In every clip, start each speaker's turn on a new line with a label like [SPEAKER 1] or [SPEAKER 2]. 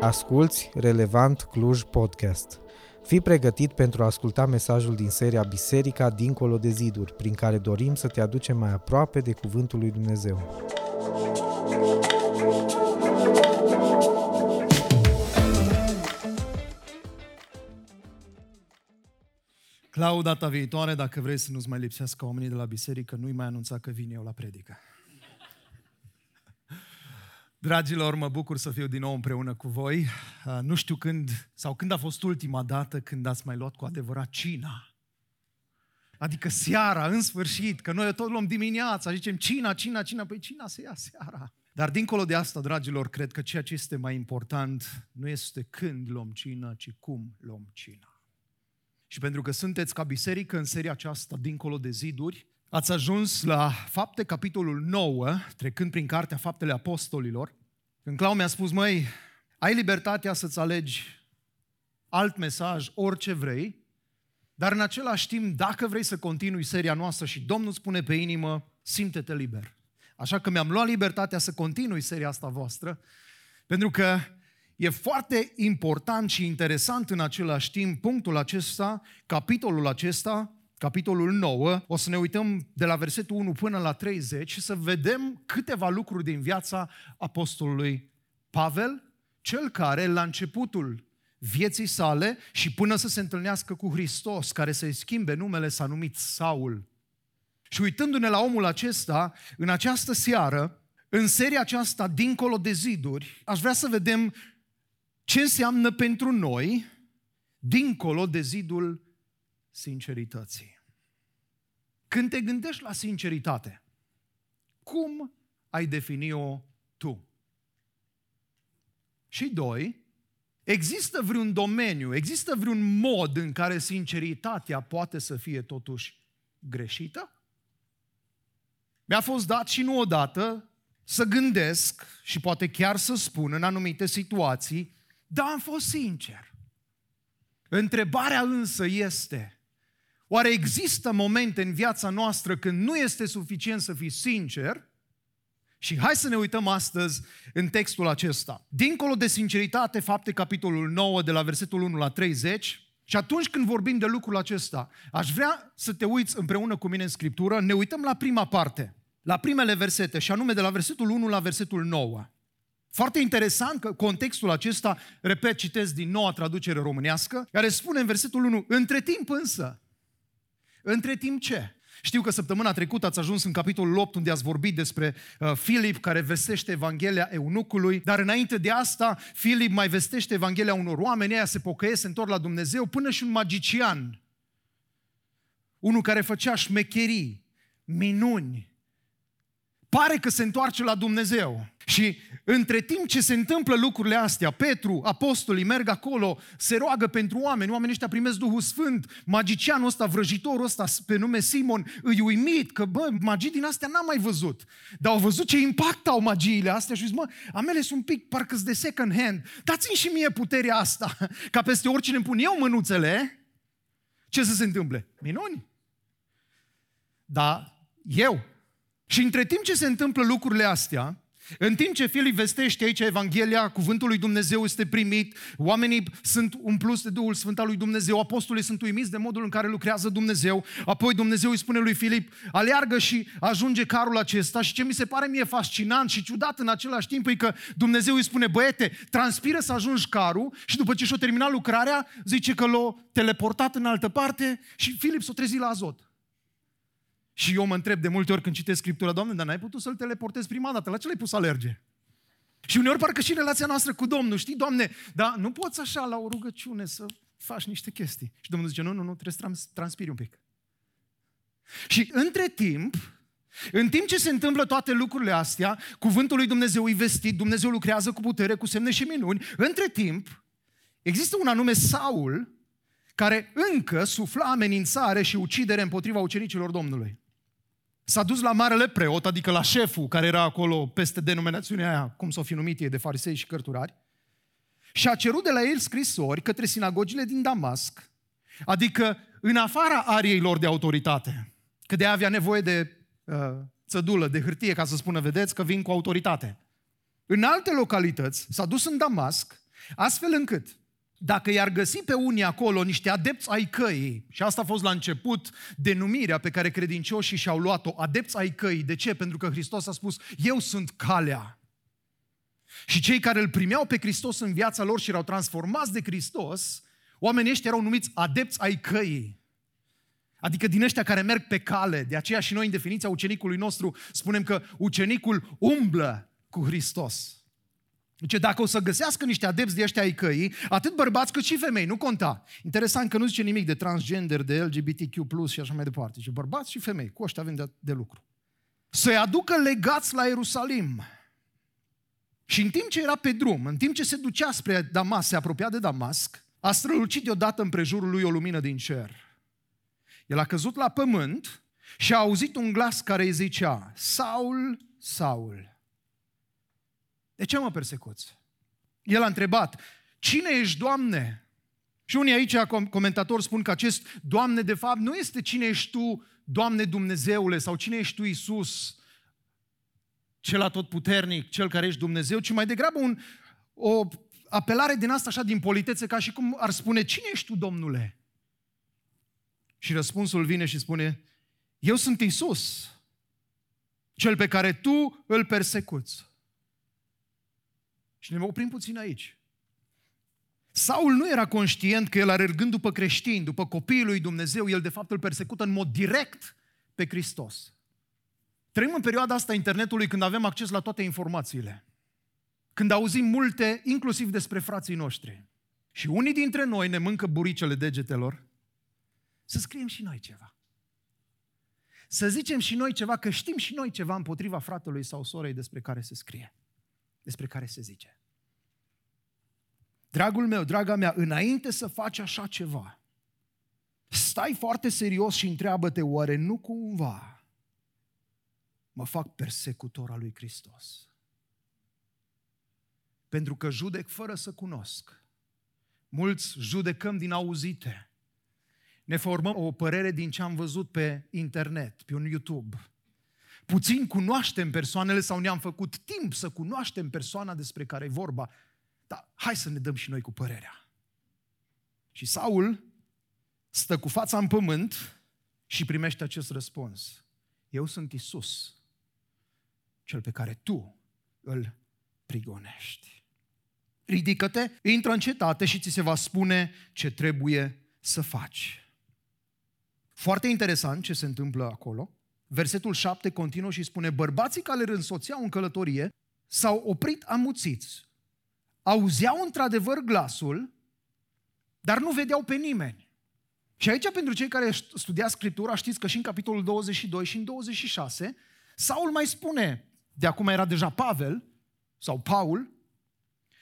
[SPEAKER 1] Asculți Relevant Cluj Podcast. Fii pregătit pentru a asculta mesajul din seria Biserica dincolo de ziduri, prin care dorim să te aducem mai aproape de Cuvântul lui Dumnezeu.
[SPEAKER 2] Clau, data viitoare, dacă vrei să nu-ți mai lipsească oamenii de la biserică, nu-i mai anunța că vin eu la predică. Dragilor, mă bucur să fiu din nou împreună cu voi. Uh, nu știu când sau când a fost ultima dată când ați mai luat cu adevărat cina. Adică seara, în sfârșit, că noi tot luăm dimineața, zicem cina, cina, cina, păi cina se ia seara. Dar dincolo de asta, dragilor, cred că ceea ce este mai important nu este când luăm cina, ci cum luăm cina. Și pentru că sunteți ca biserică în seria aceasta, dincolo de ziduri, ați ajuns la fapte, capitolul 9, trecând prin cartea Faptele Apostolilor, când Clau mi-a spus, măi, ai libertatea să-ți alegi alt mesaj, orice vrei, dar în același timp, dacă vrei să continui seria noastră și Domnul spune pe inimă, simte-te liber. Așa că mi-am luat libertatea să continui seria asta voastră, pentru că e foarte important și interesant în același timp punctul acesta, capitolul acesta, capitolul 9, o să ne uităm de la versetul 1 până la 30 și să vedem câteva lucruri din viața apostolului Pavel, cel care la începutul vieții sale și până să se întâlnească cu Hristos, care să-i schimbe numele, s-a numit Saul. Și uitându-ne la omul acesta, în această seară, în seria aceasta, dincolo de ziduri, aș vrea să vedem ce înseamnă pentru noi, dincolo de zidul sincerității. Când te gândești la sinceritate, cum ai defini-o tu? Și doi, există vreun domeniu, există vreun mod în care sinceritatea poate să fie totuși greșită? Mi-a fost dat și nu odată să gândesc și poate chiar să spun în anumite situații, da, am fost sincer. Întrebarea însă este, Oare există momente în viața noastră când nu este suficient să fii sincer? Și hai să ne uităm astăzi în textul acesta. Dincolo de sinceritate, fapte capitolul 9, de la versetul 1 la 30, și atunci când vorbim de lucrul acesta, aș vrea să te uiți împreună cu mine în Scriptură, ne uităm la prima parte, la primele versete, și anume de la versetul 1 la versetul 9. Foarte interesant că contextul acesta, repet, citesc din noua traducere românească, care spune în versetul 1, între timp însă, între timp ce? Știu că săptămâna trecută ați ajuns în capitolul 8 unde ați vorbit despre uh, Filip care vestește Evanghelia eunucului, dar înainte de asta Filip mai vestește Evanghelia unor oameni, aia se pocăiesc, se întorc la Dumnezeu, până și un magician, unul care făcea șmecherii, minuni, pare că se întoarce la Dumnezeu. Și între timp ce se întâmplă lucrurile astea, Petru, apostolii merg acolo, se roagă pentru oameni, oamenii ăștia primesc Duhul Sfânt, magicianul ăsta, vrăjitorul ăsta pe nume Simon, îi uimit că, bă, magii din astea n-am mai văzut. Dar au văzut ce impact au magiile astea și zis, mă, amele sunt un pic parcă de second hand, dați-mi și mie puterea asta, ca peste oricine îmi pun eu mânuțele, ce să se întâmple? Minuni. Dar eu, și între timp ce se întâmplă lucrurile astea, în timp ce Filip vestește aici Evanghelia, cuvântul lui Dumnezeu este primit, oamenii sunt umpluți de Duhul Sfânt al lui Dumnezeu, apostolii sunt uimiți de modul în care lucrează Dumnezeu, apoi Dumnezeu îi spune lui Filip, aleargă și ajunge carul acesta și ce mi se pare mie fascinant și ciudat în același timp e că Dumnezeu îi spune, băiete, transpiră să ajungi carul și după ce și-o terminat lucrarea, zice că l-a teleportat în altă parte și Filip s-a trezit la azot. Și eu mă întreb de multe ori când citesc Scriptura, Doamne, dar n-ai putut să-l teleportezi prima dată, la ce l-ai pus să alerge? Și uneori parcă și relația noastră cu Domnul, știi, Doamne, dar nu poți așa la o rugăciune să faci niște chestii. Și Domnul zice, nu, nu, nu, trebuie să trans- transpiri un pic. Și între timp, în timp ce se întâmplă toate lucrurile astea, cuvântul lui Dumnezeu e vestit, Dumnezeu lucrează cu putere, cu semne și minuni, între timp, există un anume Saul, care încă sufla amenințare și ucidere împotriva ucenicilor Domnului. S-a dus la marele preot, adică la șeful care era acolo peste denominațiunea aia, cum s-o fi numit ei, de farisei și cărturari, și a cerut de la el scrisori către sinagogile din Damasc, adică în afara ariei lor de autoritate, că de avea nevoie de uh, țădulă de hârtie ca să spună, vedeți că vin cu autoritate. În alte localități s-a dus în Damasc, astfel încât dacă i-ar găsi pe unii acolo niște adepți ai căii, și asta a fost la început denumirea pe care credincioșii și-au luat-o, adepți ai căii. De ce? Pentru că Hristos a spus, eu sunt calea. Și cei care îl primeau pe Hristos în viața lor și erau transformați de Hristos, oamenii ăștia erau numiți adepți ai căii. Adică din ăștia care merg pe cale. De aceea și noi în definiția ucenicului nostru spunem că ucenicul umblă cu Hristos. Deci dacă o să găsească niște adepți de ăștia ai căii, atât bărbați cât și femei, nu conta. Interesant că nu zice nimic de transgender, de LGBTQ+, și așa mai departe. Zice bărbați și femei, cu ăștia avem de, de lucru. Să-i aducă legați la Ierusalim. Și în timp ce era pe drum, în timp ce se ducea spre Damas, se apropia de Damasc, a strălucit deodată împrejurul lui o lumină din cer. El a căzut la pământ și a auzit un glas care îi zicea, Saul, Saul, de ce mă persecuți? El a întrebat, cine ești, Doamne? Și unii aici, comentatori, spun că acest Doamne, de fapt, nu este cine ești Tu, Doamne Dumnezeule, sau cine ești Tu, Iisus, cel atotputernic, cel care ești Dumnezeu, ci mai degrabă un, o apelare din asta așa din politețe, ca și cum ar spune, cine ești Tu, Domnule? Și răspunsul vine și spune, eu sunt Isus, cel pe care tu îl persecuți. Și ne oprim puțin aici. Saul nu era conștient că el alergând după creștini, după copiii lui Dumnezeu, el de fapt îl persecută în mod direct pe Hristos. Trăim în perioada asta internetului când avem acces la toate informațiile. Când auzim multe, inclusiv despre frații noștri. Și unii dintre noi ne mâncă buricele degetelor să scriem și noi ceva. Să zicem și noi ceva, că știm și noi ceva împotriva fratelui sau sorei despre care se scrie, despre care se zice. Dragul meu, draga mea, înainte să faci așa ceva, stai foarte serios și întreabă-te, oare nu cumva mă fac persecutor al lui Hristos? Pentru că judec fără să cunosc. Mulți judecăm din auzite. Ne formăm o părere din ce am văzut pe internet, pe un YouTube. Puțin cunoaștem persoanele sau ne-am făcut timp să cunoaștem persoana despre care e vorba. Dar hai să ne dăm și noi cu părerea. Și Saul stă cu fața în pământ și primește acest răspuns. Eu sunt Isus, cel pe care tu îl prigonești. Ridică-te, intră în cetate și ți se va spune ce trebuie să faci. Foarte interesant ce se întâmplă acolo. Versetul 7 continuă și spune, bărbații care îl însoțeau în călătorie s-au oprit amuțiți. Auzeau într-adevăr glasul, dar nu vedeau pe nimeni. Și aici, pentru cei care studiați Scriptura, știți că și în capitolul 22 și în 26, Saul mai spune, de acum era deja Pavel, sau Paul,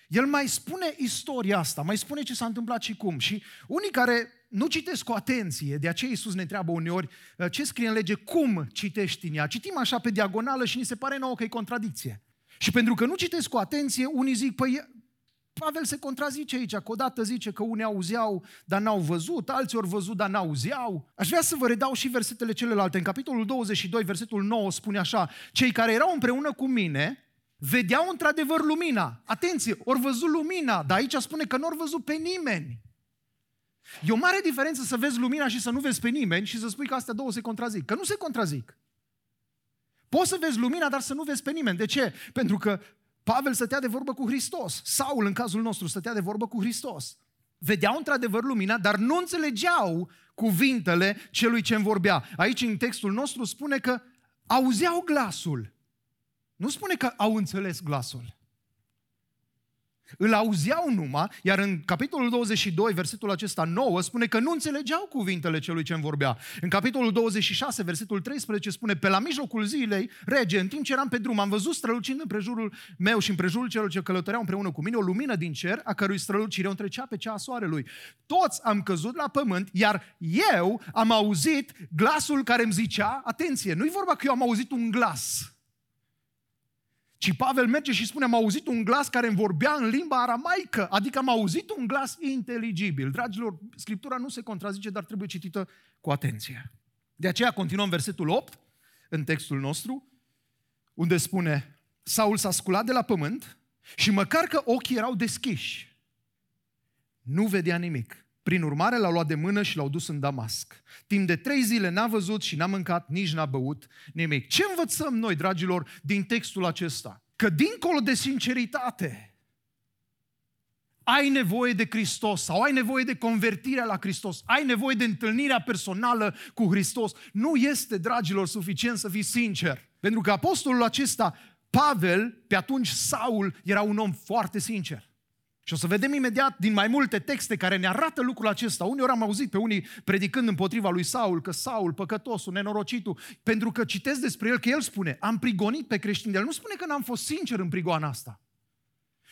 [SPEAKER 2] el mai spune istoria asta, mai spune ce s-a întâmplat și cum. Și unii care nu citesc cu atenție, de aceea Iisus ne întreabă uneori uh, ce scrie în lege, cum citești în ea. Citim așa pe diagonală și ni se pare nouă că e contradicție. Și pentru că nu citesc cu atenție, unii zic, păi Pavel se contrazice aici, că odată zice că unii auzeau, dar n-au văzut, alții ori văzut, dar n-auzeau. Aș vrea să vă redau și versetele celelalte. În capitolul 22, versetul 9 spune așa, cei care erau împreună cu mine vedeau într-adevăr lumina. Atenție, ori văzut lumina, dar aici spune că nu ori văzut pe nimeni. E o mare diferență să vezi lumina și să nu vezi pe nimeni și să spui că astea două se contrazic. Că nu se contrazic. Poți să vezi lumina, dar să nu vezi pe nimeni. De ce? Pentru că Pavel stătea de vorbă cu Hristos. Saul, în cazul nostru, stătea de vorbă cu Hristos. Vedeau într-adevăr lumina, dar nu înțelegeau cuvintele celui ce îmi vorbea. Aici, în textul nostru, spune că auzeau glasul. Nu spune că au înțeles glasul. Îl auzeau numai, iar în capitolul 22, versetul acesta 9, spune că nu înțelegeau cuvintele celui ce îmi vorbea. În capitolul 26, versetul 13, spune, pe la mijlocul zilei, rege, în timp ce eram pe drum, am văzut strălucind în prejurul meu și în prejurul celor ce călătoreau împreună cu mine o lumină din cer, a cărui strălucire o întrecea pe cea a soarelui. Toți am căzut la pământ, iar eu am auzit glasul care îmi zicea, atenție, nu-i vorba că eu am auzit un glas, ci Pavel merge și spune, am auzit un glas care îmi vorbea în limba aramaică, adică am auzit un glas inteligibil. Dragilor, Scriptura nu se contrazice, dar trebuie citită cu atenție. De aceea continuăm versetul 8 în textul nostru. unde spune, Saul s-a sculat de la pământ și măcar că ochii erau deschiși, nu vedea nimic. Prin urmare, l-au luat de mână și l-au dus în Damasc. Timp de trei zile n-a văzut și n-a mâncat, nici n-a băut nimic. Ce învățăm noi, dragilor, din textul acesta? Că dincolo de sinceritate, ai nevoie de Hristos sau ai nevoie de convertirea la Hristos, ai nevoie de întâlnirea personală cu Hristos. Nu este, dragilor, suficient să fii sincer. Pentru că apostolul acesta, Pavel, pe atunci Saul, era un om foarte sincer. Și o să vedem imediat din mai multe texte care ne arată lucrul acesta. Uneori am auzit pe unii predicând împotriva lui Saul că Saul, păcătosul, nenorocitul, pentru că citesc despre el că el spune, am prigonit pe creștini. El nu spune că n-am fost sincer în prigoana asta.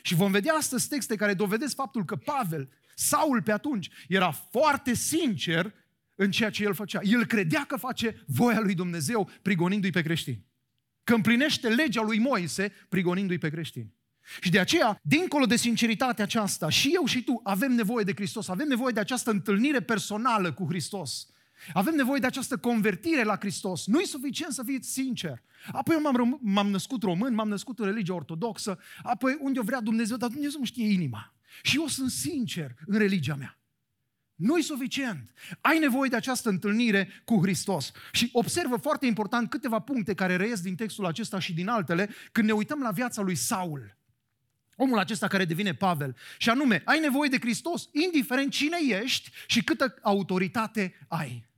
[SPEAKER 2] Și vom vedea astăzi texte care dovedesc faptul că Pavel, Saul pe atunci, era foarte sincer în ceea ce el făcea. El credea că face voia lui Dumnezeu prigonindu-i pe creștini. Că împlinește legea lui Moise prigonindu-i pe creștini. Și de aceea, dincolo de sinceritatea aceasta, și eu și tu avem nevoie de Hristos, avem nevoie de această întâlnire personală cu Hristos. Avem nevoie de această convertire la Hristos. Nu e suficient să fii sincer. Apoi eu m-am, m-am născut român, m-am născut în religia ortodoxă, apoi unde vrea Dumnezeu, dar Dumnezeu îmi știe inima. Și eu sunt sincer în religia mea. nu e suficient. Ai nevoie de această întâlnire cu Hristos. Și observă foarte important câteva puncte care reies din textul acesta și din altele când ne uităm la viața lui Saul. Omul acesta care devine Pavel. Și anume, ai nevoie de Hristos, indiferent cine ești și câtă autoritate ai.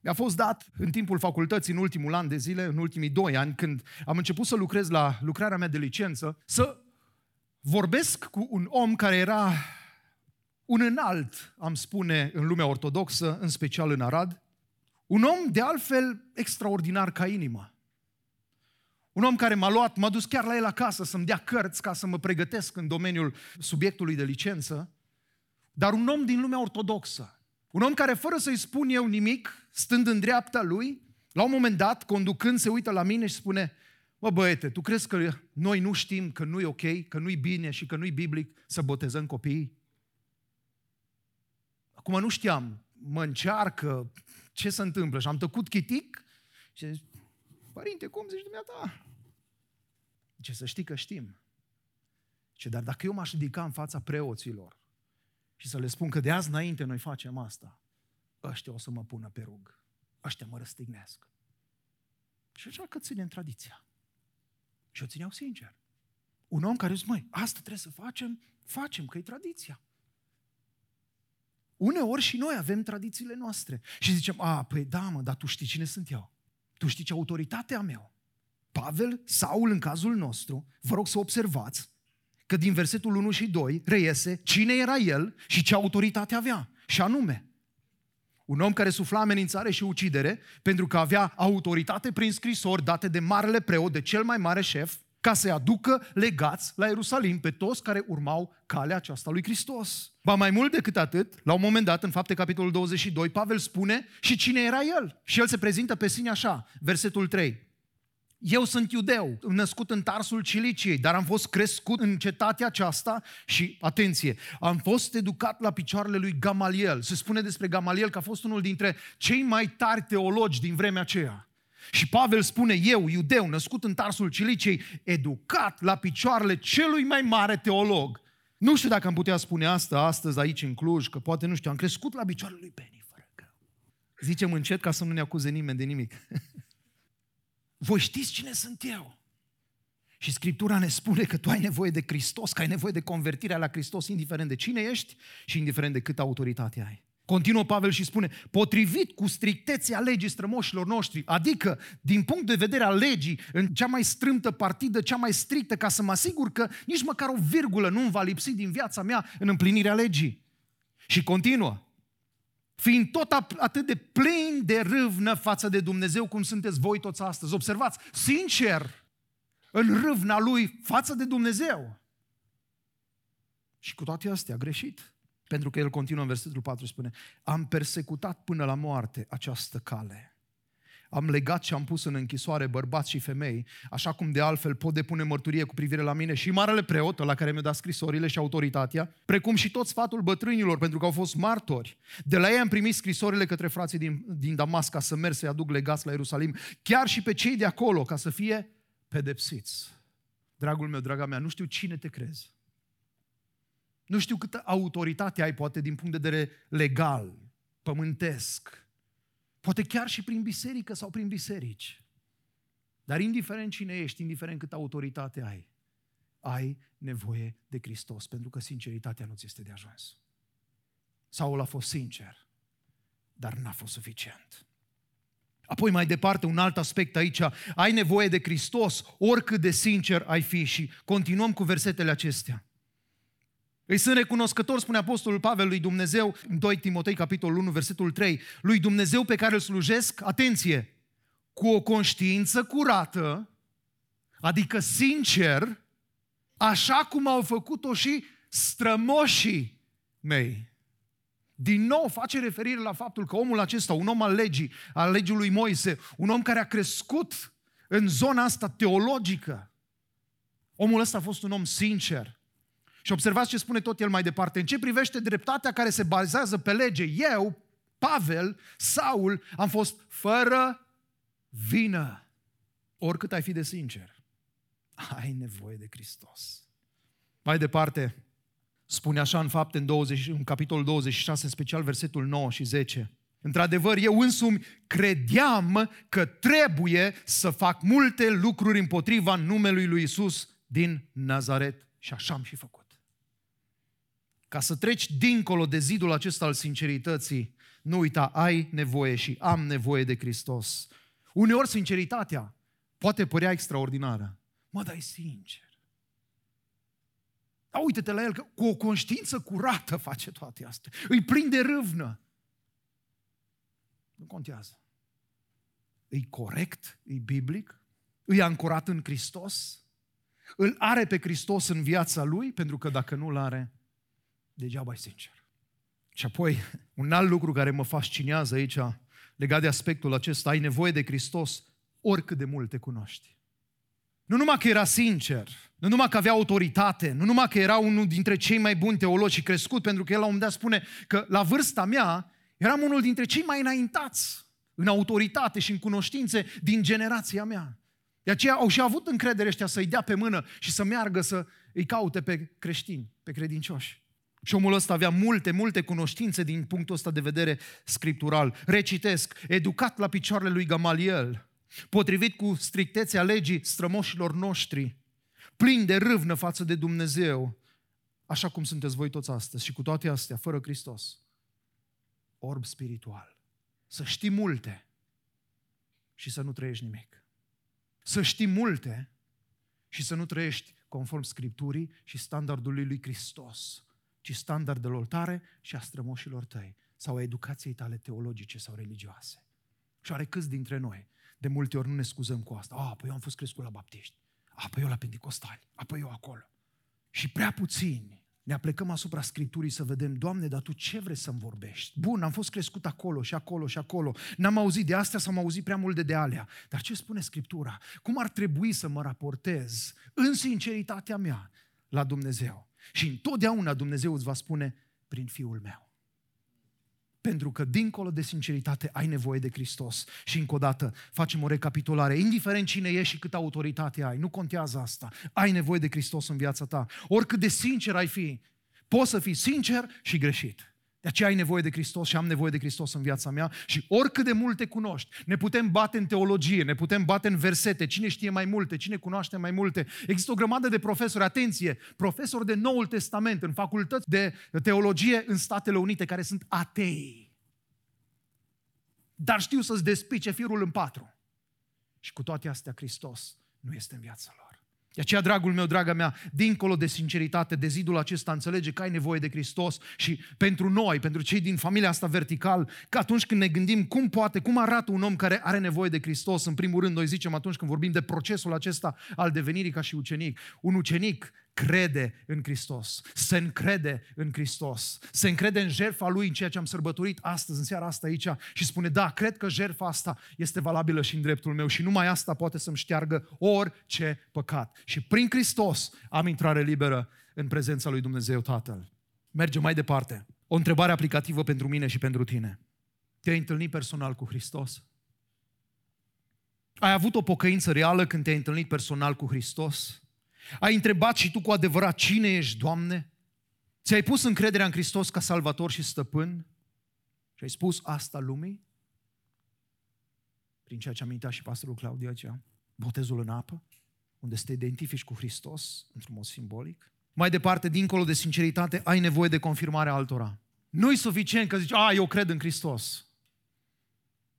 [SPEAKER 2] Mi-a fost dat în timpul facultății, în ultimul an de zile, în ultimii doi ani, când am început să lucrez la lucrarea mea de licență, să vorbesc cu un om care era un înalt, am spune, în lumea ortodoxă, în special în Arad, un om de altfel extraordinar ca inima. Un om care m-a luat, m-a dus chiar la el acasă să-mi dea cărți ca să mă pregătesc în domeniul subiectului de licență, dar un om din lumea ortodoxă. Un om care, fără să-i spun eu nimic, stând în dreapta lui, la un moment dat, conducând, se uită la mine și spune, Bă, băiete, tu crezi că noi nu știm că nu e ok, că nu-i bine și că nu-i biblic să botezăm copiii? Acum nu știam, mă încearcă, ce se întâmplă? Și am tăcut chitic și zis, Părinte, cum zici dumneata? Ce să știi că știm. Ce, dar dacă eu m-aș ridica în fața preoților și să le spun că de azi înainte noi facem asta, ăștia o să mă pună pe rug. Ăștia mă răstignesc. Și așa că ținem tradiția. Și o țineau sincer. Un om care zice, măi, asta trebuie să facem, facem, că e tradiția. Uneori și noi avem tradițiile noastre. Și zicem, a, păi da, mă, dar tu știi cine sunt eu. Tu știi ce autoritate am eu. Pavel, Saul în cazul nostru, vă rog să observați că din versetul 1 și 2 reiese cine era el și ce autoritate avea. Și anume, un om care sufla amenințare și ucidere pentru că avea autoritate prin scrisori date de marele preot, de cel mai mare șef, ca să-i aducă legați la Ierusalim pe toți care urmau calea aceasta lui Hristos. Ba mai mult decât atât, la un moment dat, în fapte capitolul 22, Pavel spune și cine era el. Și el se prezintă pe sine așa, versetul 3. Eu sunt iudeu, născut în Tarsul Ciliciei, dar am fost crescut în cetatea aceasta și, atenție, am fost educat la picioarele lui Gamaliel. Se spune despre Gamaliel că a fost unul dintre cei mai tari teologi din vremea aceea. Și Pavel spune, eu, iudeu, născut în Tarsul Ciliciei, educat la picioarele celui mai mare teolog. Nu știu dacă am putea spune asta astăzi aici în Cluj, că poate, nu știu, am crescut la picioarele lui Beni, fără că... Zicem încet ca să nu ne acuze nimeni de nimic. Voi știți cine sunt eu? Și Scriptura ne spune că tu ai nevoie de Hristos, că ai nevoie de convertirea la Hristos, indiferent de cine ești și indiferent de câtă autoritate ai. Continuă Pavel și spune, potrivit cu strictețea legii strămoșilor noștri, adică din punct de vedere al legii, în cea mai strâmtă partidă, cea mai strictă, ca să mă asigur că nici măcar o virgulă nu va lipsi din viața mea în împlinirea legii. Și continuă, fiind tot atât de plin de râvnă față de Dumnezeu cum sunteți voi toți astăzi. Observați, sincer, în râvna lui față de Dumnezeu. Și cu toate astea a greșit. Pentru că el continuă în versetul 4, spune, am persecutat până la moarte această cale. Am legat și am pus în închisoare bărbați și femei, așa cum de altfel pot depune mărturie cu privire la mine și marele preot, la care mi-a dat scrisorile și autoritatea, precum și tot sfatul bătrânilor, pentru că au fost martori. De la ei am primit scrisorile către frații din, din Damasc ca să merg să-i aduc legați la Ierusalim, chiar și pe cei de acolo, ca să fie pedepsiți. Dragul meu, draga mea, nu știu cine te crezi. Nu știu câtă autoritate ai, poate, din punct de vedere legal, pământesc. Poate chiar și prin biserică sau prin biserici. Dar indiferent cine ești, indiferent câtă autoritate ai, ai nevoie de Hristos, pentru că sinceritatea nu ți este de ajuns. Saul a fost sincer, dar n-a fost suficient. Apoi mai departe, un alt aspect aici, ai nevoie de Hristos, oricât de sincer ai fi și continuăm cu versetele acestea. Îi sunt recunoscător, spune Apostolul Pavel lui Dumnezeu, în 2 Timotei, capitolul 1, versetul 3, lui Dumnezeu pe care îl slujesc, atenție, cu o conștiință curată, adică sincer, așa cum au făcut-o și strămoșii mei. Din nou face referire la faptul că omul acesta, un om al legii, al legii lui Moise, un om care a crescut în zona asta teologică, omul ăsta a fost un om sincer. Și observați ce spune tot el mai departe. În ce privește dreptatea care se bazează pe lege, eu, Pavel, Saul, am fost fără vină. Oricât ai fi de sincer, ai nevoie de Hristos. Mai departe, spune așa în fapte în, 20, în capitolul 26, în special versetul 9 și 10. Într-adevăr, eu însumi credeam că trebuie să fac multe lucruri împotriva numelui lui Isus din Nazaret și așa am și făcut. Ca să treci dincolo de zidul acesta al sincerității, nu uita, ai nevoie și am nevoie de Hristos. Uneori sinceritatea poate părea extraordinară. Mă, dai sincer. Dar uite-te la el că cu o conștiință curată face toate astea. Îi plin de râvnă. Nu contează. Îi corect, îi biblic, îi ancorat în Hristos, îl are pe Hristos în viața lui, pentru că dacă nu-l are, degeaba e sincer. Și apoi, un alt lucru care mă fascinează aici, legat de aspectul acesta, ai nevoie de Hristos oricât de mult te cunoști. Nu numai că era sincer, nu numai că avea autoritate, nu numai că era unul dintre cei mai buni teologi și crescut, pentru că el la un moment dat spune că la vârsta mea eram unul dintre cei mai înaintați în autoritate și în cunoștințe din generația mea. De aceea au și avut încredere ăștia să-i dea pe mână și să meargă să îi caute pe creștini, pe credincioși. Și omul ăsta avea multe, multe cunoștințe din punctul ăsta de vedere scriptural. Recitesc, educat la picioarele lui Gamaliel, potrivit cu strictețea legii strămoșilor noștri, plin de râvnă față de Dumnezeu, așa cum sunteți voi toți astăzi și cu toate astea, fără Hristos. Orb spiritual. Să știi multe și să nu trăiești nimic. Să știi multe și să nu trăiești conform Scripturii și standardului lui Hristos, ci standardelor tare și a strămoșilor tăi sau a educației tale teologice sau religioase. Și are câți dintre noi de multe ori nu ne scuzăm cu asta. Ah, păi eu am fost crescut la baptiști. Ah, păi eu la pentecostali. Ah, păi eu acolo. Și prea puțini ne aplecăm asupra Scripturii să vedem, Doamne, dar Tu ce vrei să-mi vorbești? Bun, am fost crescut acolo și acolo și acolo. N-am auzit de astea sau am auzit prea mult de de alea. Dar ce spune Scriptura? Cum ar trebui să mă raportez în sinceritatea mea la Dumnezeu? Și întotdeauna Dumnezeu îți va spune, prin Fiul meu. Pentru că dincolo de sinceritate ai nevoie de Hristos. Și încă o dată facem o recapitulare. Indiferent cine ești și câtă autoritate ai, nu contează asta. Ai nevoie de Hristos în viața ta. Oricât de sincer ai fi, poți să fii sincer și greșit. De aceea ai nevoie de Hristos și am nevoie de Hristos în viața mea și oricât de multe cunoști, ne putem bate în teologie, ne putem bate în versete, cine știe mai multe, cine cunoaște mai multe. Există o grămadă de profesori, atenție, profesori de Noul Testament în facultăți de teologie în Statele Unite care sunt atei. Dar știu să-ți despice firul în patru. Și cu toate astea Hristos nu este în viața lor. De aceea, dragul meu, draga mea, dincolo de sinceritate, de zidul acesta, înțelege că ai nevoie de Hristos și pentru noi, pentru cei din familia asta vertical, că atunci când ne gândim cum poate, cum arată un om care are nevoie de Hristos, în primul rând, noi zicem atunci când vorbim de procesul acesta al devenirii ca și ucenic, un ucenic crede în Hristos, se încrede în Hristos, se încrede în jertfa Lui, în ceea ce am sărbătorit astăzi, în seara asta aici și spune, da, cred că jertfa asta este valabilă și în dreptul meu și numai asta poate să-mi șteargă orice păcat. Și prin Hristos am intrare liberă în prezența Lui Dumnezeu Tatăl. Mergem mai departe. O întrebare aplicativă pentru mine și pentru tine. Te-ai întâlnit personal cu Hristos? Ai avut o pocăință reală când te-ai întâlnit personal cu Hristos? Ai întrebat și tu cu adevărat cine ești, Doamne? Ți-ai pus încrederea în Hristos ca salvator și stăpân? Și ai spus asta lumii? Prin ceea ce amintea și pastorul Claudiu aici, botezul în apă, unde să te identifici cu Hristos într-un mod simbolic. Mai departe, dincolo de sinceritate, ai nevoie de confirmare altora. Nu-i suficient că zici, a, eu cred în Hristos.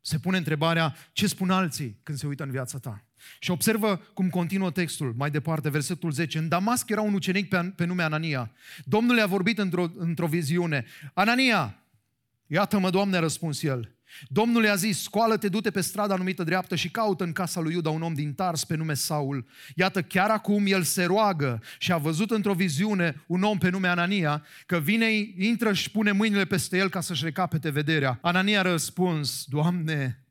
[SPEAKER 2] Se pune întrebarea, ce spun alții când se uită în viața ta? Și observă cum continuă textul, mai departe, versetul 10. În Damasc era un ucenic pe, pe nume Anania. Domnul i-a vorbit într-o, într-o viziune. Anania, iată-mă, Doamne, a răspuns el. Domnul i-a zis, scoală-te, du-te pe strada numită dreaptă și caută în casa lui Iuda un om din Tars pe nume Saul. Iată, chiar acum el se roagă și a văzut într-o viziune un om pe nume Anania, că vine, intră și pune mâinile peste el ca să-și recapete vederea. Anania a răspuns, Doamne,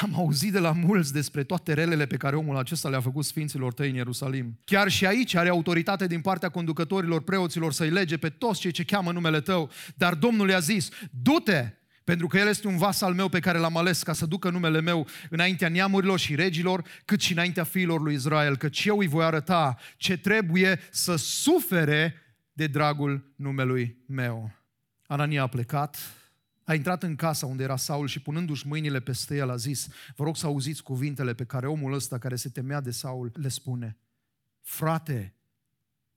[SPEAKER 2] am auzit de la mulți despre toate relele pe care omul acesta le-a făcut sfinților tăi în Ierusalim. Chiar și aici are autoritate din partea conducătorilor preoților să-i lege pe toți cei ce cheamă numele tău. Dar Domnul i-a zis, du-te, pentru că El este un vas al meu pe care l-am ales ca să ducă numele meu înaintea neamurilor și regilor, cât și înaintea fiilor lui Israel, căci eu îi voi arăta ce trebuie să sufere de dragul numelui meu. Anania a plecat, a intrat în casa unde era Saul și punându-și mâinile peste el a zis, vă rog să auziți cuvintele pe care omul ăsta care se temea de Saul le spune. Frate,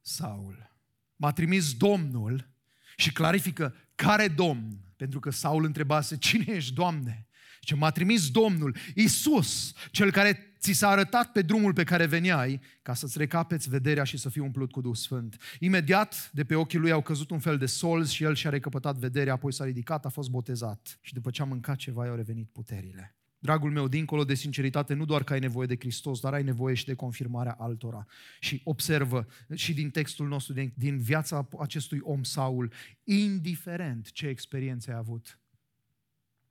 [SPEAKER 2] Saul, m-a trimis Domnul și clarifică care Domn, pentru că Saul întrebase, cine ești, Doamne? Ce m-a trimis Domnul, Isus, cel care ți s-a arătat pe drumul pe care veneai, ca să-ți recapeți vederea și să fii umplut cu Duh Sfânt. Imediat, de pe ochii lui au căzut un fel de solzi și el și-a recăpătat vederea, apoi s-a ridicat, a fost botezat. Și după ce a mâncat ceva, i-au revenit puterile. Dragul meu, dincolo de sinceritate, nu doar că ai nevoie de Hristos, dar ai nevoie și de confirmarea altora. Și observă și din textul nostru, din, din viața acestui om Saul, indiferent ce experiențe ai avut.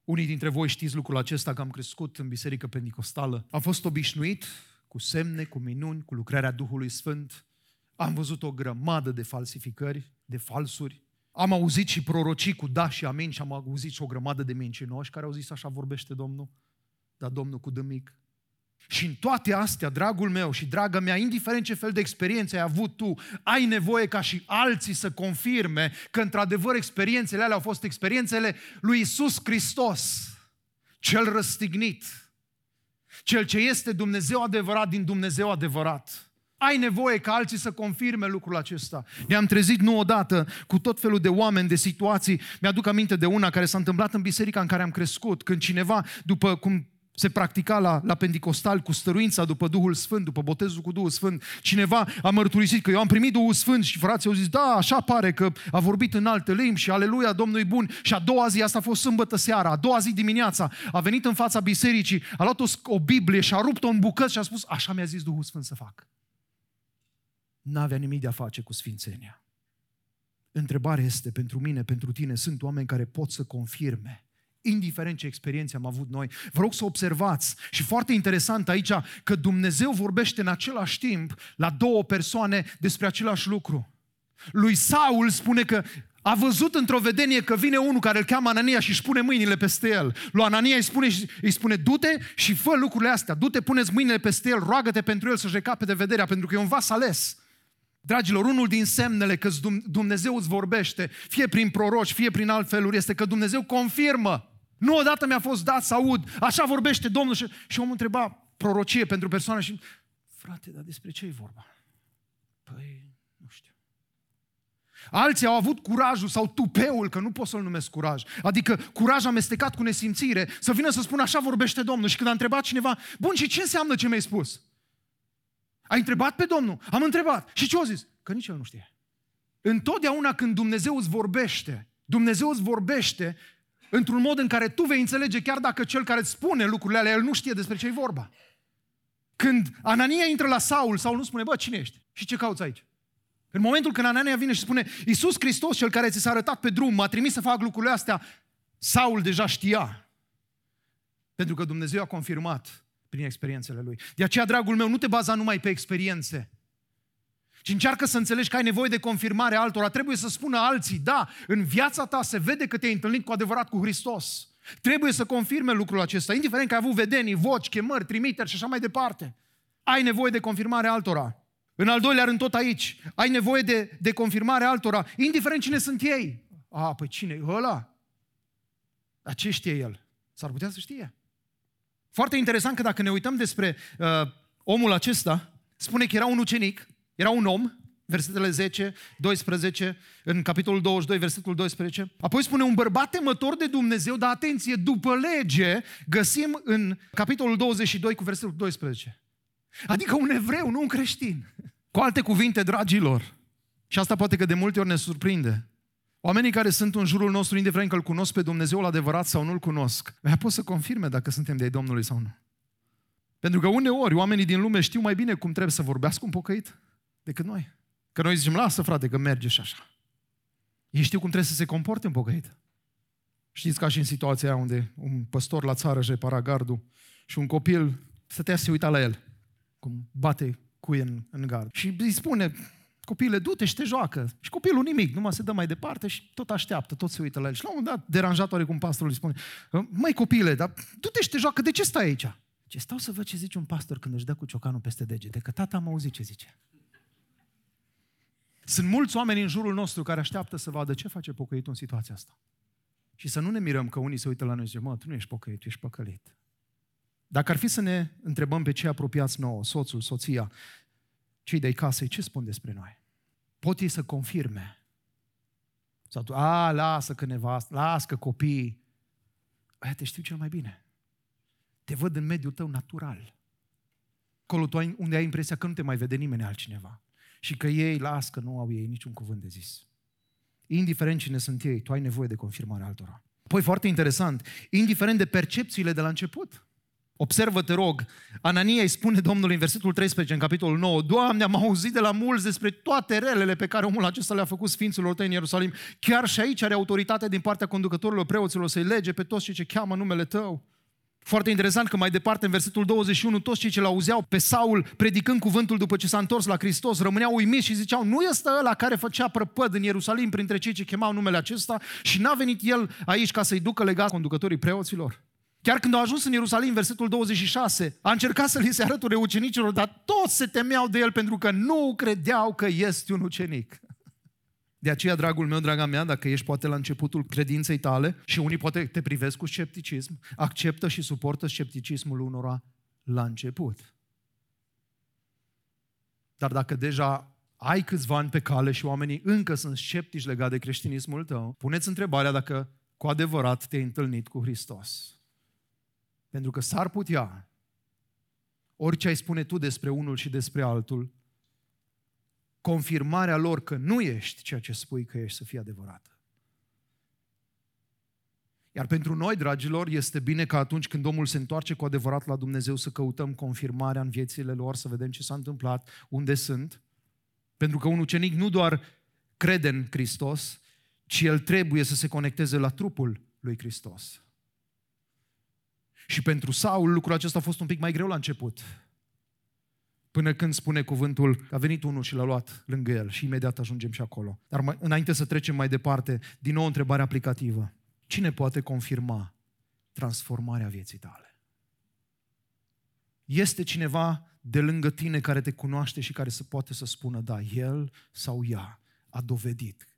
[SPEAKER 2] Unii dintre voi știți lucrul acesta că am crescut în biserică pentecostală. Am fost obișnuit cu semne, cu minuni, cu lucrarea Duhului Sfânt. Am văzut o grămadă de falsificări, de falsuri. Am auzit și prorocii cu da și amin și am auzit și o grămadă de mincinoși care au zis așa vorbește Domnul dar Domnul cu dămic. Și în toate astea, dragul meu și draga mea, indiferent ce fel de experiențe ai avut tu, ai nevoie ca și alții să confirme că într-adevăr experiențele alea au fost experiențele lui Isus Hristos, cel răstignit, cel ce este Dumnezeu adevărat din Dumnezeu adevărat. Ai nevoie ca alții să confirme lucrul acesta. Ne-am trezit nu odată cu tot felul de oameni, de situații. Mi-aduc aminte de una care s-a întâmplat în biserica în care am crescut, când cineva, după cum se practica la, la Pentecostal cu stăruința după Duhul Sfânt, după botezul cu Duhul Sfânt. Cineva a mărturisit că eu am primit Duhul Sfânt și frații au zis, da, așa pare că a vorbit în alte limbi și aleluia, Domnului bun. Și a doua zi, asta a fost sâmbătă seara, a doua zi dimineața, a venit în fața bisericii, a luat o, o Biblie și a rupt-o în bucăți și a spus, așa mi-a zis Duhul Sfânt să fac. N-avea nimic de a face cu sfințenia. Întrebarea este pentru mine, pentru tine, sunt oameni care pot să confirme indiferent ce experiențe am avut noi. Vă rog să observați și foarte interesant aici că Dumnezeu vorbește în același timp la două persoane despre același lucru. Lui Saul spune că a văzut într-o vedenie că vine unul care îl cheamă Anania și își pune mâinile peste el. Lui Anania îi spune, îi spune du-te și fă lucrurile astea. Du-te, puneți mâinile peste el, roagă-te pentru el să-și recape de vederea, pentru că e un vas ales. Dragilor, unul din semnele că Dumnezeu îți vorbește, fie prin proroci, fie prin altfeluri, este că Dumnezeu confirmă nu odată mi-a fost dat să aud, așa vorbește Domnul și, și omul întreba prorocie pentru persoană și frate, dar despre ce e vorba? Păi, nu știu. Alții au avut curajul sau tupeul, că nu pot să-l numesc curaj, adică curaj amestecat cu nesimțire, să vină să spună așa vorbește Domnul. Și când a întrebat cineva, bun, și ce înseamnă ce mi-ai spus? Ai întrebat pe Domnul? Am întrebat. Și ce a zis? Că nici el nu știe. Întotdeauna când Dumnezeu îți vorbește, Dumnezeu îți vorbește într-un mod în care tu vei înțelege chiar dacă cel care îți spune lucrurile alea, el nu știe despre ce e vorba. Când Anania intră la Saul, Saul nu spune, bă, cine ești? Și ce cauți aici? În momentul când Anania vine și spune, Iisus Hristos, cel care ți s-a arătat pe drum, m-a trimis să fac lucrurile astea, Saul deja știa. Pentru că Dumnezeu a confirmat prin experiențele lui. De aceea, dragul meu, nu te baza numai pe experiențe, și încearcă să înțelegi că ai nevoie de confirmare altora. Trebuie să spună alții, da, în viața ta se vede că te-ai întâlnit cu adevărat cu Hristos. Trebuie să confirme lucrul acesta, indiferent că ai avut vedenii, voci, chemări, trimiteri și așa mai departe. Ai nevoie de confirmare altora. În al doilea rând, tot aici, ai nevoie de, de confirmare altora, indiferent cine sunt ei. A, păi cine e ăla? Dar ce știe el? S-ar putea să știe. Foarte interesant că dacă ne uităm despre uh, omul acesta, spune că era un ucenic, era un om, versetele 10, 12, în capitolul 22, versetul 12. Apoi spune un bărbat temător de Dumnezeu, dar atenție, după lege, găsim în capitolul 22 cu versetul 12. Adică un evreu, nu un creștin. Cu alte cuvinte, dragilor, și asta poate că de multe ori ne surprinde, Oamenii care sunt în jurul nostru, indiferent că îl cunosc pe Dumnezeul adevărat sau nu-l cunosc, ea pot să confirme dacă suntem de Domnului sau nu. Pentru că uneori oamenii din lume știu mai bine cum trebuie să vorbească un pocăit decât noi. Că noi zicem, lasă frate, că merge și așa. Ei știu cum trebuie să se comporte un pocăit. Știți ca și în situația aia unde un păstor la țară își repara gardul și un copil stătea să se uita la el, cum bate cuie în, în gard. Și îi spune, copile, du-te și te joacă. Și copilul nimic, numai se dă mai departe și tot așteaptă, tot se uită la el. Și la un moment dat, deranjat oarecum pastorul îi spune, măi copile, dar du-te și te joacă, de ce stai aici? Ce stau să văd ce zice un pastor când își dă cu ciocanul peste degete, că tata am auzit ce zice. Sunt mulți oameni în jurul nostru care așteaptă să vadă ce face pocăitul în situația asta. Și să nu ne mirăm că unii se uită la noi și zice, mă, tu nu ești pocăit, tu ești păcălit. Dacă ar fi să ne întrebăm pe cei apropiați nouă, soțul, soția, cei de-ai casei, ce spun despre noi? Pot ei să confirme. Sau tu, a, lasă că nevastă, lasă că copiii. Aia te știu cel mai bine. Te văd în mediul tău natural. Acolo tu ai, unde ai impresia că nu te mai vede nimeni altcineva. Și că ei, las că nu au ei niciun cuvânt de zis. Indiferent cine sunt ei, tu ai nevoie de confirmare altora. Păi foarte interesant, indiferent de percepțiile de la început. Observă, te rog, Anania îi spune Domnului în versetul 13, în capitolul 9, Doamne, am auzit de la mulți despre toate relele pe care omul acesta le-a făcut Sfinților tăi în Ierusalim. Chiar și aici are autoritate din partea conducătorilor preoților să-i lege pe toți cei ce cheamă numele tău. Foarte interesant că mai departe, în versetul 21, toți cei ce l-auzeau pe Saul predicând cuvântul după ce s-a întors la Hristos, rămâneau uimiți și ziceau, nu este ăla care făcea prăpăd în Ierusalim printre cei ce chemau numele acesta și n-a venit el aici ca să-i ducă legat conducătorii preoților? Chiar când au ajuns în Ierusalim, versetul 26, a încercat să li se arăture ucenicilor, dar toți se temeau de el pentru că nu credeau că este un ucenic. De aceea, dragul meu, draga mea, dacă ești poate la începutul credinței tale și unii poate te privesc cu scepticism, acceptă și suportă scepticismul unora la început. Dar dacă deja ai câțiva ani pe cale și oamenii încă sunt sceptici legat de creștinismul tău, puneți întrebarea dacă cu adevărat te-ai întâlnit cu Hristos. Pentru că s-ar putea, orice ai spune tu despre unul și despre altul, confirmarea lor că nu ești ceea ce spui că ești să fie adevărată. Iar pentru noi, dragilor, este bine că atunci când omul se întoarce cu adevărat la Dumnezeu să căutăm confirmarea în viețile lor, să vedem ce s-a întâmplat, unde sunt. Pentru că un ucenic nu doar crede în Hristos, ci el trebuie să se conecteze la trupul lui Hristos. Și pentru Saul lucrul acesta a fost un pic mai greu la început. Până când spune cuvântul că a venit unul și l-a luat lângă el și imediat ajungem și acolo. Dar mai, înainte să trecem mai departe, din nou o întrebare aplicativă. Cine poate confirma transformarea vieții tale? Este cineva de lângă tine care te cunoaște și care să poate să spună, da, el sau ea a dovedit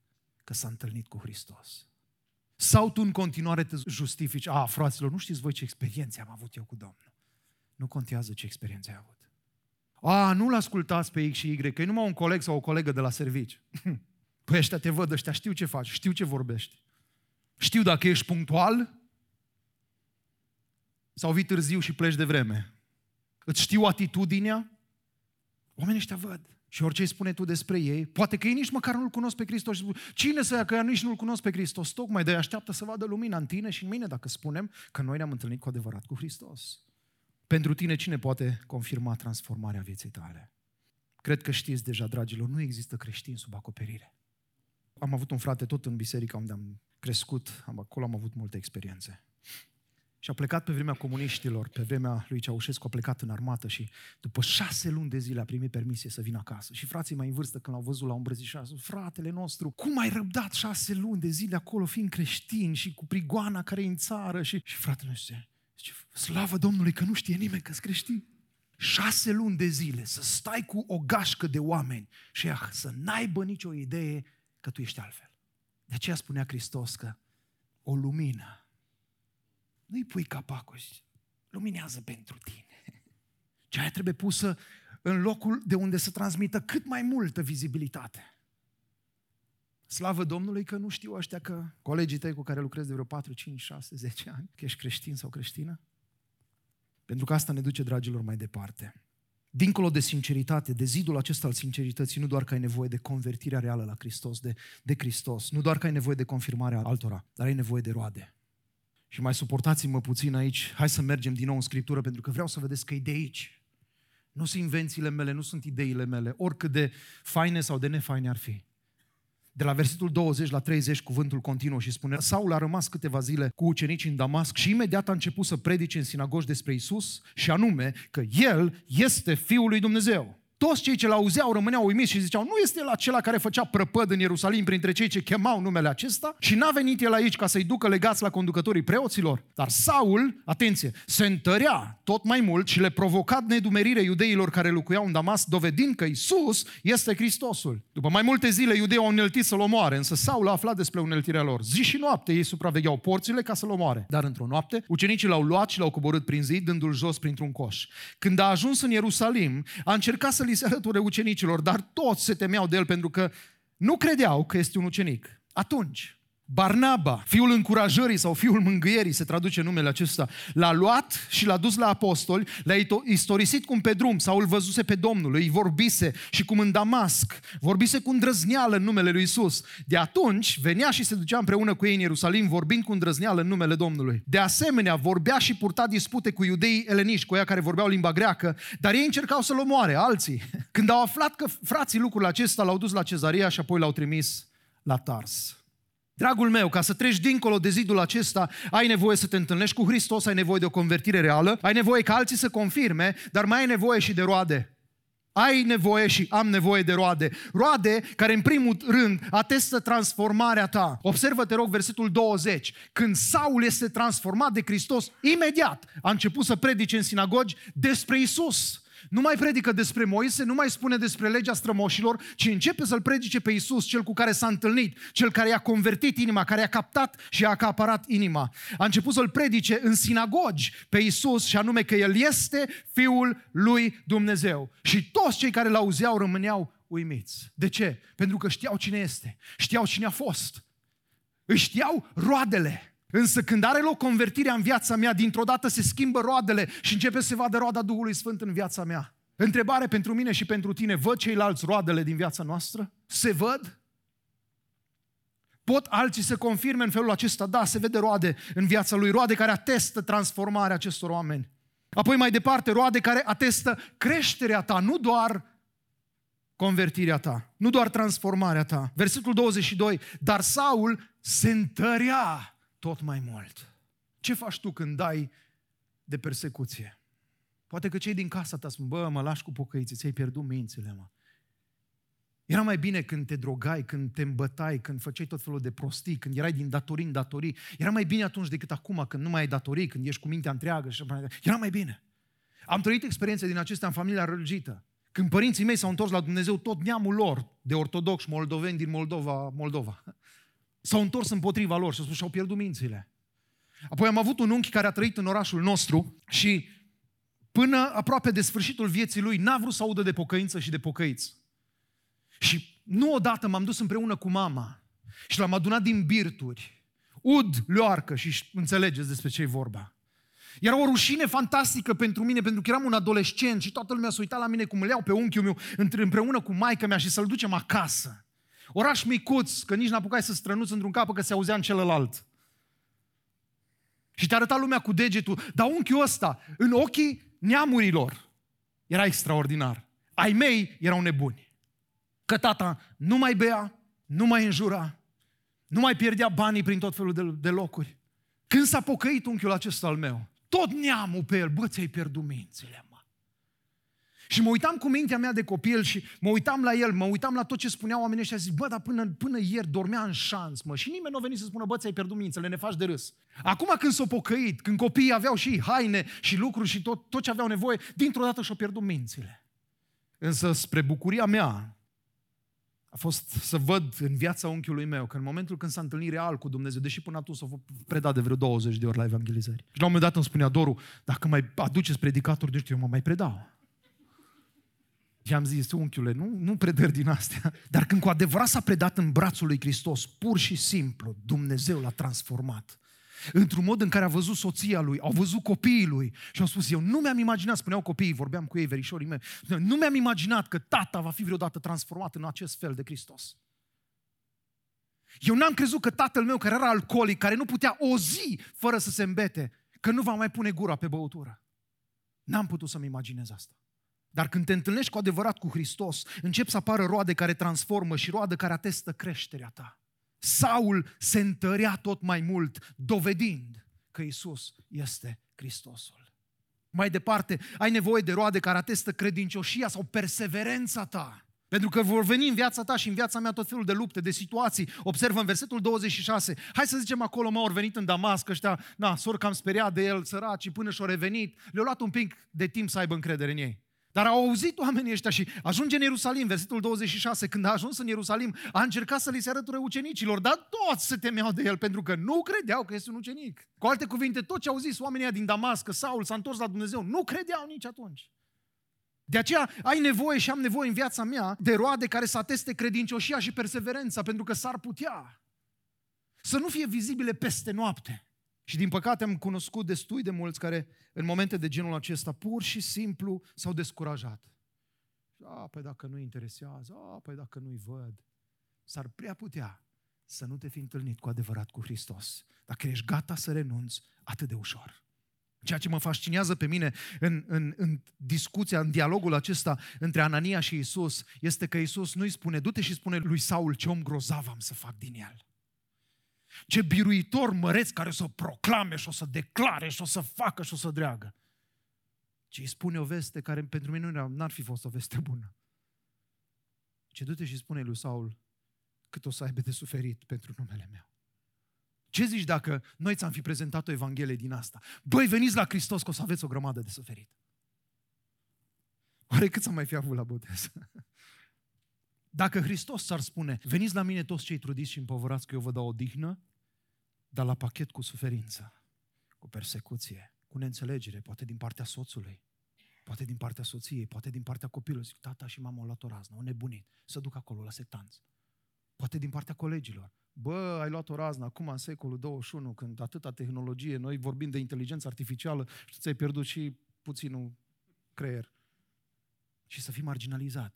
[SPEAKER 2] că s-a întâlnit cu Hristos. Sau tu în continuare te justifici, a, fraților, nu știți voi ce experiențe am avut eu cu Domnul. Nu contează ce experiențe ai avut. A, nu-l ascultați pe X și Y, că e numai un coleg sau o colegă de la servici. Păi ăștia te văd, ăștia știu ce faci, știu ce vorbești. Știu dacă ești punctual sau vii târziu și pleci de vreme. Îți știu atitudinea. Oamenii ăștia văd. Și orice îi spune tu despre ei, poate că ei nici măcar nu-L cunosc pe Hristos. Cine să ia că ea nici nu-L cunosc pe Hristos? Tocmai de așteaptă să vadă lumina în tine și în mine dacă spunem că noi ne-am întâlnit cu adevărat cu Hristos. Pentru tine cine poate confirma transformarea vieții tale? Cred că știți deja, dragilor, nu există creștini sub acoperire. Am avut un frate tot în biserica unde am crescut, am, acolo am avut multe experiențe. Și a plecat pe vremea comuniștilor, pe vremea lui Ceaușescu a plecat în armată și după șase luni de zile a primit permisie să vină acasă. Și frații mai în vârstă când l-au văzut l-au îmbrățișat, zis, fratele nostru, cum ai răbdat șase luni de zile acolo fiind creștin și cu prigoana care e în țară? Și, și fratele nostru zice, slavă Domnului că nu știe nimeni că-s creștin. Șase luni de zile să stai cu o gașcă de oameni și ea să n-aibă nicio idee că tu ești altfel. De aceea spunea Hristos că o lumină nu-i pui capacul și luminează pentru tine. Ce aia trebuie pusă în locul de unde să transmită cât mai multă vizibilitate. Slavă Domnului că nu știu ăștia că colegii tăi cu care lucrezi de vreo 4, 5, 6, 10 ani, că ești creștin sau creștină. Pentru că asta ne duce, dragilor, mai departe. Dincolo de sinceritate, de zidul acesta al sincerității, nu doar că ai nevoie de convertirea reală la Hristos, de, de Hristos, nu doar că ai nevoie de confirmarea altora, dar ai nevoie de roade. Și mai suportați-mă puțin aici, hai să mergem din nou în Scriptură, pentru că vreau să vedeți că e de aici. Nu sunt invențiile mele, nu sunt ideile mele, oricât de faine sau de nefaine ar fi. De la versetul 20 la 30 cuvântul continuă și spune Saul a rămas câteva zile cu ucenici în Damasc și imediat a început să predice în sinagogi despre Isus și anume că El este Fiul lui Dumnezeu. Toți cei ce l-auzeau rămâneau uimiți și ziceau, nu este el acela care făcea prăpăd în Ierusalim printre cei ce chemau numele acesta? Și n-a venit el aici ca să-i ducă legați la conducătorii preoților? Dar Saul, atenție, se întărea tot mai mult și le provoca nedumerire iudeilor care locuiau în Damas, dovedind că Isus este Hristosul. După mai multe zile, iudeii au îneltit să-l omoare, însă Saul a aflat despre uneltirea lor. Zi și noapte ei supravegheau porțile ca să-l omoare. Dar într-o noapte, ucenicii l-au luat și l-au coborât prin zid, dându-l jos printr-un coș. Când a ajuns în Ierusalim, a încercat să li se alăture ucenicilor, dar toți se temeau de el pentru că nu credeau că este un ucenic. Atunci, Barnaba, fiul încurajării sau fiul mângâierii, se traduce numele acesta, l-a luat și l-a dus la apostoli, le-a istorisit cum pe drum sau îl văzuse pe Domnul, îi vorbise și cum în Damasc, vorbise cu îndrăzneală în numele lui Isus. De atunci venea și se ducea împreună cu ei în Ierusalim, vorbind cu îndrăzneală în numele Domnului. De asemenea, vorbea și purta dispute cu iudeii eleniști, cu ea care vorbeau limba greacă, dar ei încercau să-l omoare, alții. Când au aflat că frații lucrul acesta, l-au dus la cezaria și apoi l-au trimis la Tars. Dragul meu, ca să treci dincolo de zidul acesta, ai nevoie să te întâlnești cu Hristos, ai nevoie de o convertire reală, ai nevoie ca alții să confirme, dar mai ai nevoie și de roade. Ai nevoie și am nevoie de roade. Roade care în primul rând atestă transformarea ta. Observă, te rog, versetul 20. Când Saul este transformat de Hristos, imediat a început să predice în sinagogi despre Isus. Nu mai predică despre Moise, nu mai spune despre legea strămoșilor, ci începe să-L predice pe Isus, cel cu care s-a întâlnit, cel care i-a convertit inima, care i-a captat și a acaparat inima. A început să-L predice în sinagogi pe Isus și anume că El este Fiul lui Dumnezeu. Și toți cei care l-auzeau rămâneau uimiți. De ce? Pentru că știau cine este, știau cine a fost, își știau roadele. Însă când are loc convertirea în viața mea, dintr-o dată se schimbă roadele și începe să se vadă roada Duhului Sfânt în viața mea. Întrebare pentru mine și pentru tine, văd ceilalți roadele din viața noastră? Se văd? Pot alții să confirme în felul acesta? Da, se vede roade în viața lui, roade care atestă transformarea acestor oameni. Apoi mai departe, roade care atestă creșterea ta, nu doar convertirea ta, nu doar transformarea ta. Versetul 22, dar Saul se întărea tot mai mult. Ce faci tu când dai de persecuție? Poate că cei din casa ta spun, bă, mă lași cu pocăiții, ți-ai pierdut mințile, mă. Era mai bine când te drogai, când te îmbătai, când făceai tot felul de prostii, când erai din datorii în datorii. Era mai bine atunci decât acum, când nu mai ai datorii, când ești cu mintea întreagă. Și Era mai bine. Am trăit experiențe din acestea în familia rălgită. Când părinții mei s-au întors la Dumnezeu, tot neamul lor de ortodoxi moldoveni din Moldova, Moldova, s-au întors împotriva lor și au spus și-au pierdut mințile. Apoi am avut un unchi care a trăit în orașul nostru și până aproape de sfârșitul vieții lui n-a vrut să audă de pocăință și de pocăiți. Și nu odată m-am dus împreună cu mama și l-am adunat din birturi, ud, leoarcă și înțelegeți despre ce e vorba. Era o rușine fantastică pentru mine, pentru că eram un adolescent și toată lumea se uita la mine cum îl iau pe unchiul meu împreună cu maica mea și să-l ducem acasă. Oraș micuț, că nici n-apucai să strănuți într-un cap, că se auzea în celălalt. Și te arăta lumea cu degetul, dar unchiul ăsta, în ochii neamurilor, era extraordinar. Ai mei erau nebuni. Că tata nu mai bea, nu mai înjura, nu mai pierdea banii prin tot felul de, de locuri. Când s-a pocăit unchiul acesta al meu, tot neamul pe el, bă, ți-ai pierdut mințile, mă. Și mă uitam cu mintea mea de copil și mă uitam la el, mă uitam la tot ce spuneau oamenii ăștia, zic, bă, dar până, până ieri dormea în șans, mă, și nimeni nu a venit să spună, bă, ți-ai pierdut mințele, ne faci de râs. Acum când s-au pocăit, când copiii aveau și haine și lucruri și tot, tot ce aveau nevoie, dintr-o dată și-au pierdut mințile. Însă, spre bucuria mea, a fost să văd în viața unchiului meu că în momentul când s-a întâlnit real cu Dumnezeu, deși până atunci s-a predat de vreo 20 de ori la evangelizări. Și la un moment dat îmi spunea Doru, dacă mai aduceți predicatori, de știu, eu mă mai predau. Și am zis, unchiule, nu, nu predări din astea. Dar când cu adevărat s-a predat în brațul lui Hristos, pur și simplu, Dumnezeu l-a transformat. Într-un mod în care a văzut soția lui, au văzut copiii lui și au spus, eu nu mi-am imaginat, spuneau copiii, vorbeam cu ei, verișorii mei, nu mi-am imaginat că tata va fi vreodată transformat în acest fel de Hristos. Eu n-am crezut că tatăl meu, care era alcoolic, care nu putea o zi fără să se îmbete, că nu va mai pune gura pe băutură. N-am putut să-mi imaginez asta. Dar când te întâlnești cu adevărat cu Hristos, încep să apară roade care transformă și roade care atestă creșterea ta. Saul se întărea tot mai mult, dovedind că Isus este Hristosul. Mai departe, ai nevoie de roade care atestă credincioșia sau perseverența ta. Pentru că vor veni în viața ta și în viața mea tot felul de lupte, de situații. Observă în versetul 26. Hai să zicem acolo, mă, au venit în Damasc ăștia, na, sor cam speriat de el, săraci, până și-au revenit. Le-au luat un pic de timp să aibă încredere în ei. Dar au auzit oamenii ăștia și ajunge în Ierusalim, versetul 26, când a ajuns în Ierusalim, a încercat să li se arăture ucenicilor, dar toți se temeau de el pentru că nu credeau că este un ucenic. Cu alte cuvinte, tot ce au zis oamenii din Damasc, că Saul s-a întors la Dumnezeu, nu credeau nici atunci. De aceea ai nevoie și am nevoie în viața mea de roade care să ateste credincioșia și perseverența, pentru că s-ar putea să nu fie vizibile peste noapte. Și din păcate am cunoscut destui de mulți care în momente de genul acesta pur și simplu s-au descurajat. A, păi dacă nu interesează, a, păi dacă nu-i văd. S-ar prea putea să nu te fi întâlnit cu adevărat cu Hristos. Dacă ești gata să renunți atât de ușor. Ceea ce mă fascinează pe mine în, în, în discuția, în dialogul acesta între Anania și Isus, este că Isus nu-i spune, du-te și spune lui Saul ce om grozav am să fac din el. Ce biruitor măreț care o să proclame și o să declare și o să facă și o să dreagă. Ce îi spune o veste care pentru mine nu n-ar fi fost o veste bună. Ce du-te și spune lui Saul cât o să aibă de suferit pentru numele meu. Ce zici dacă noi ți-am fi prezentat o Evanghelie din asta? Băi, veniți la Hristos că o să aveți o grămadă de suferit. Oare cât să mai fi avut la botez? Dacă Hristos s-ar spune, veniți la mine toți cei trudiți și împovărați că eu vă dau odihnă, dar la pachet cu suferință, cu persecuție, cu neînțelegere, poate din partea soțului, poate din partea soției, poate din partea copilului. Zic, tata și mama au luat o raznă, au nebunit, să duc acolo la sectanți. Poate din partea colegilor. Bă, ai luat o raznă acum în secolul 21, când atâta tehnologie, noi vorbim de inteligență artificială și ți-ai pierdut și puținul creier. Și să fii marginalizat.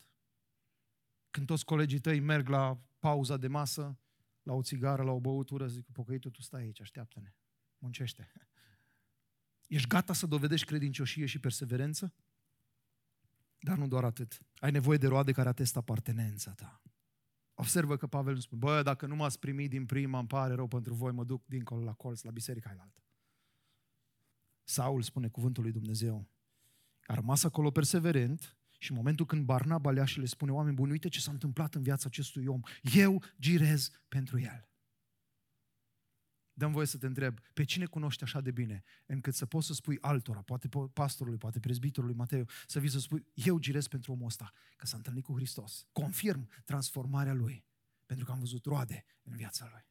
[SPEAKER 2] Când toți colegii tăi merg la pauza de masă, la o țigară, la o băutură, zic, pocăitul, tu stai aici, așteaptă-ne, muncește. Ești gata să dovedești credincioșie și perseverență? Dar nu doar atât. Ai nevoie de roade care atestă apartenența ta. Observă că Pavel nu spune, bă, dacă nu m-ați primit din prima, îmi pare rău pentru voi, mă duc dincolo la colț, la biserica altă. Saul spune cuvântul lui Dumnezeu. A rămas acolo perseverent și în momentul când Barnaba lea și le spune, oameni buni, uite ce s-a întâmplat în viața acestui om, eu girez pentru el. Dăm voie să te întreb, pe cine cunoști așa de bine, încât să poți să spui altora, poate pastorului, poate prezbitorului Mateu, să vii să spui, eu girez pentru omul ăsta, că s-a întâlnit cu Hristos. Confirm transformarea lui, pentru că am văzut roade în viața lui.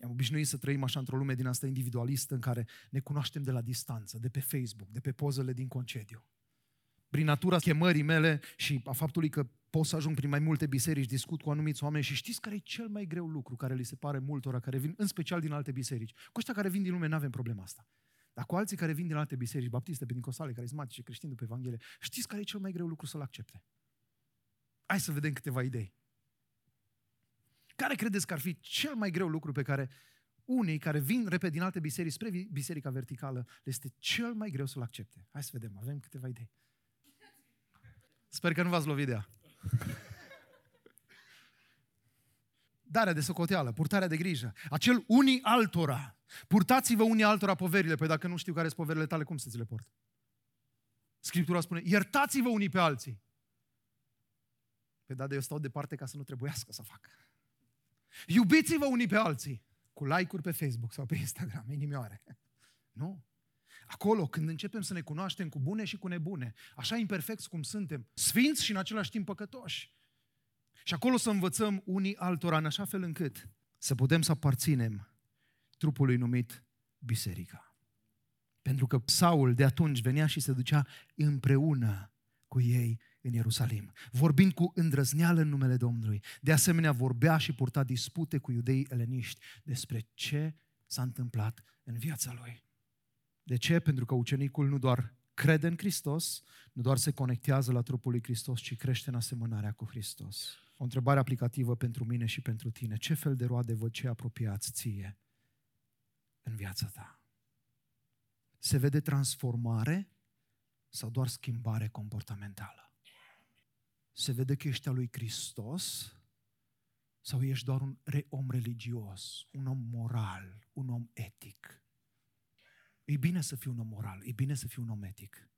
[SPEAKER 2] Am obișnuit să trăim așa într-o lume din asta individualistă în care ne cunoaștem de la distanță, de pe Facebook, de pe pozele din concediu prin natura chemării mele și a faptului că pot să ajung prin mai multe biserici, discut cu anumiți oameni și știți care e cel mai greu lucru care li se pare multora care vin, în special din alte biserici. Cu ăștia care vin din lume nu avem problema asta. Dar cu alții care vin din alte biserici, baptiste, pentecostale, carismatice, creștini după Evanghelie, știți care e cel mai greu lucru să-l accepte? Hai să vedem câteva idei. Care credeți că ar fi cel mai greu lucru pe care unii care vin repede din alte biserici spre biserica verticală, le este cel mai greu să-l accepte? Hai să vedem, avem câteva idei. Sper că nu v-ați lovit de ea. Darea de socoteală, purtarea de grijă, acel unii altora, Purtați-vă unii altora poverile. Păi dacă nu știu care sunt poverile tale, cum să ți le port? Scriptura spune, iertați-vă unii pe alții. Păi da, de eu stau departe ca să nu trebuiască să fac. Iubiți-vă unii pe alții. Cu like-uri pe Facebook sau pe Instagram, inimioare. Nu? Acolo, când începem să ne cunoaștem cu bune și cu nebune, așa imperfecți cum suntem, sfinți și în același timp păcătoși. Și acolo să învățăm unii altora în așa fel încât să putem să aparținem trupului numit biserica. Pentru că Saul de atunci venea și se ducea împreună cu ei în Ierusalim, vorbind cu îndrăzneală în numele Domnului. De asemenea, vorbea și purta dispute cu iudeii eleniști despre ce s-a întâmplat în viața lui. De ce? Pentru că ucenicul nu doar crede în Hristos, nu doar se conectează la trupul lui Hristos, ci crește în asemănarea cu Hristos. O întrebare aplicativă pentru mine și pentru tine. Ce fel de roade văd ce apropiați ție în viața ta? Se vede transformare sau doar schimbare comportamentală? Se vede că ești al lui Hristos sau ești doar un om religios, un om moral, un om etic? E bine să fii un om moral, e bine să fii un om etic.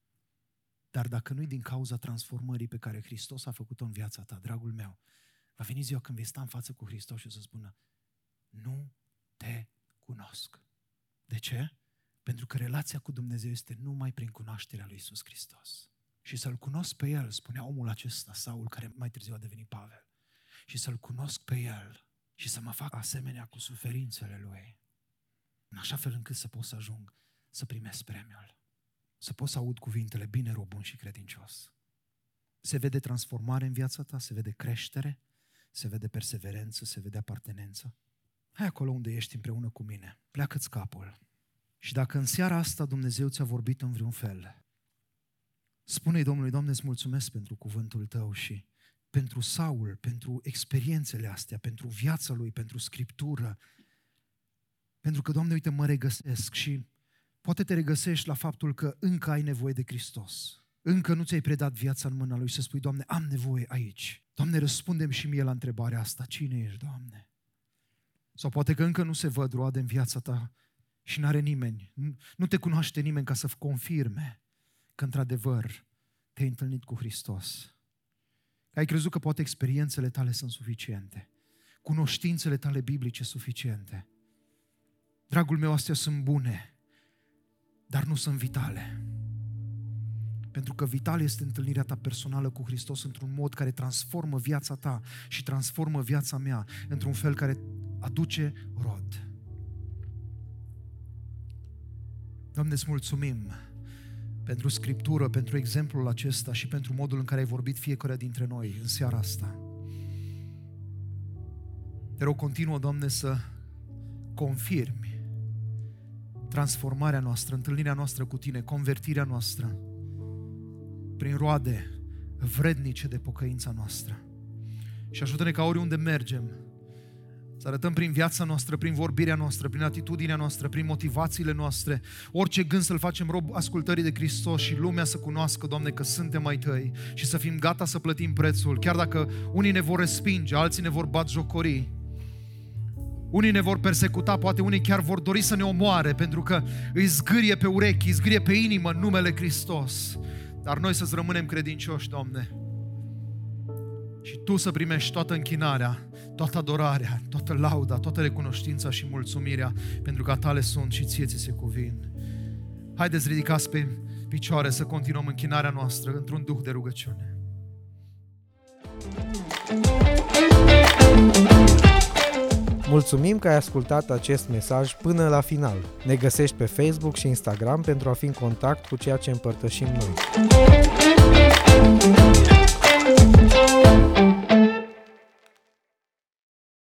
[SPEAKER 2] Dar dacă nu-i din cauza transformării pe care Hristos a făcut-o în viața ta, dragul meu, va veni ziua când vei sta în față cu Hristos și o să spună, nu te cunosc. De ce? Pentru că relația cu Dumnezeu este numai prin cunoașterea lui Isus Hristos. Și să-L cunosc pe El, spunea omul acesta, Saul, care mai târziu a devenit Pavel. Și să-L cunosc pe El și să mă fac asemenea cu suferințele Lui. În așa fel încât să pot să ajung să primesc premiul. Să pot să aud cuvintele, bine, rob bun și credincios. Se vede transformare în viața ta, se vede creștere, se vede perseverență, se vede apartenență. Hai acolo unde ești împreună cu mine. Pleacă-ți capul. Și dacă în seara asta Dumnezeu ți-a vorbit în vreun fel, spune-i Domnului, Doamne, îți mulțumesc pentru cuvântul Tău și pentru Saul, pentru experiențele astea, pentru viața lui, pentru Scriptură. Pentru că, Doamne, uite, mă regăsesc și poate te regăsești la faptul că încă ai nevoie de Hristos. Încă nu ți-ai predat viața în mâna Lui să spui, Doamne, am nevoie aici. Doamne, răspundem și mie la întrebarea asta. Cine ești, Doamne? Sau poate că încă nu se văd roade în viața ta și n-are nimeni, nu te cunoaște nimeni ca să confirme că într-adevăr te-ai întâlnit cu Hristos. Ai crezut că poate experiențele tale sunt suficiente, cunoștințele tale biblice suficiente. Dragul meu, astea sunt bune, dar nu sunt vitale. Pentru că vital este întâlnirea ta personală cu Hristos într-un mod care transformă viața ta și transformă viața mea într-un fel care aduce rod. Doamne, îți mulțumim pentru Scriptură, pentru exemplul acesta și pentru modul în care ai vorbit fiecare dintre noi în seara asta. Te rog, continuă, Doamne, să confirmi transformarea noastră, întâlnirea noastră cu Tine, convertirea noastră prin roade vrednice de pocăința noastră. Și ajută-ne ca oriunde mergem, să arătăm prin viața noastră, prin vorbirea noastră, prin atitudinea noastră, prin motivațiile noastre, orice gând să-L facem rob ascultării de Hristos și lumea să cunoască, Doamne, că suntem mai Tăi și să fim gata să plătim prețul, chiar dacă unii ne vor respinge, alții ne vor bat jocorii, unii ne vor persecuta, poate unii chiar vor dori să ne omoare, pentru că îi zgârie pe urechi, îi zgârie pe inimă în numele Hristos. Dar noi să-ți rămânem credincioși, Doamne, și Tu să primești toată închinarea, toată adorarea, toată lauda, toată recunoștința și mulțumirea, pentru că a Tale sunt și Ție ți se cuvin. Haideți ridicați pe picioare să continuăm închinarea noastră într-un duh de rugăciune.
[SPEAKER 1] Mulțumim că ai ascultat acest mesaj până la final. Ne găsești pe Facebook și Instagram pentru a fi în contact cu ceea ce împărtășim noi.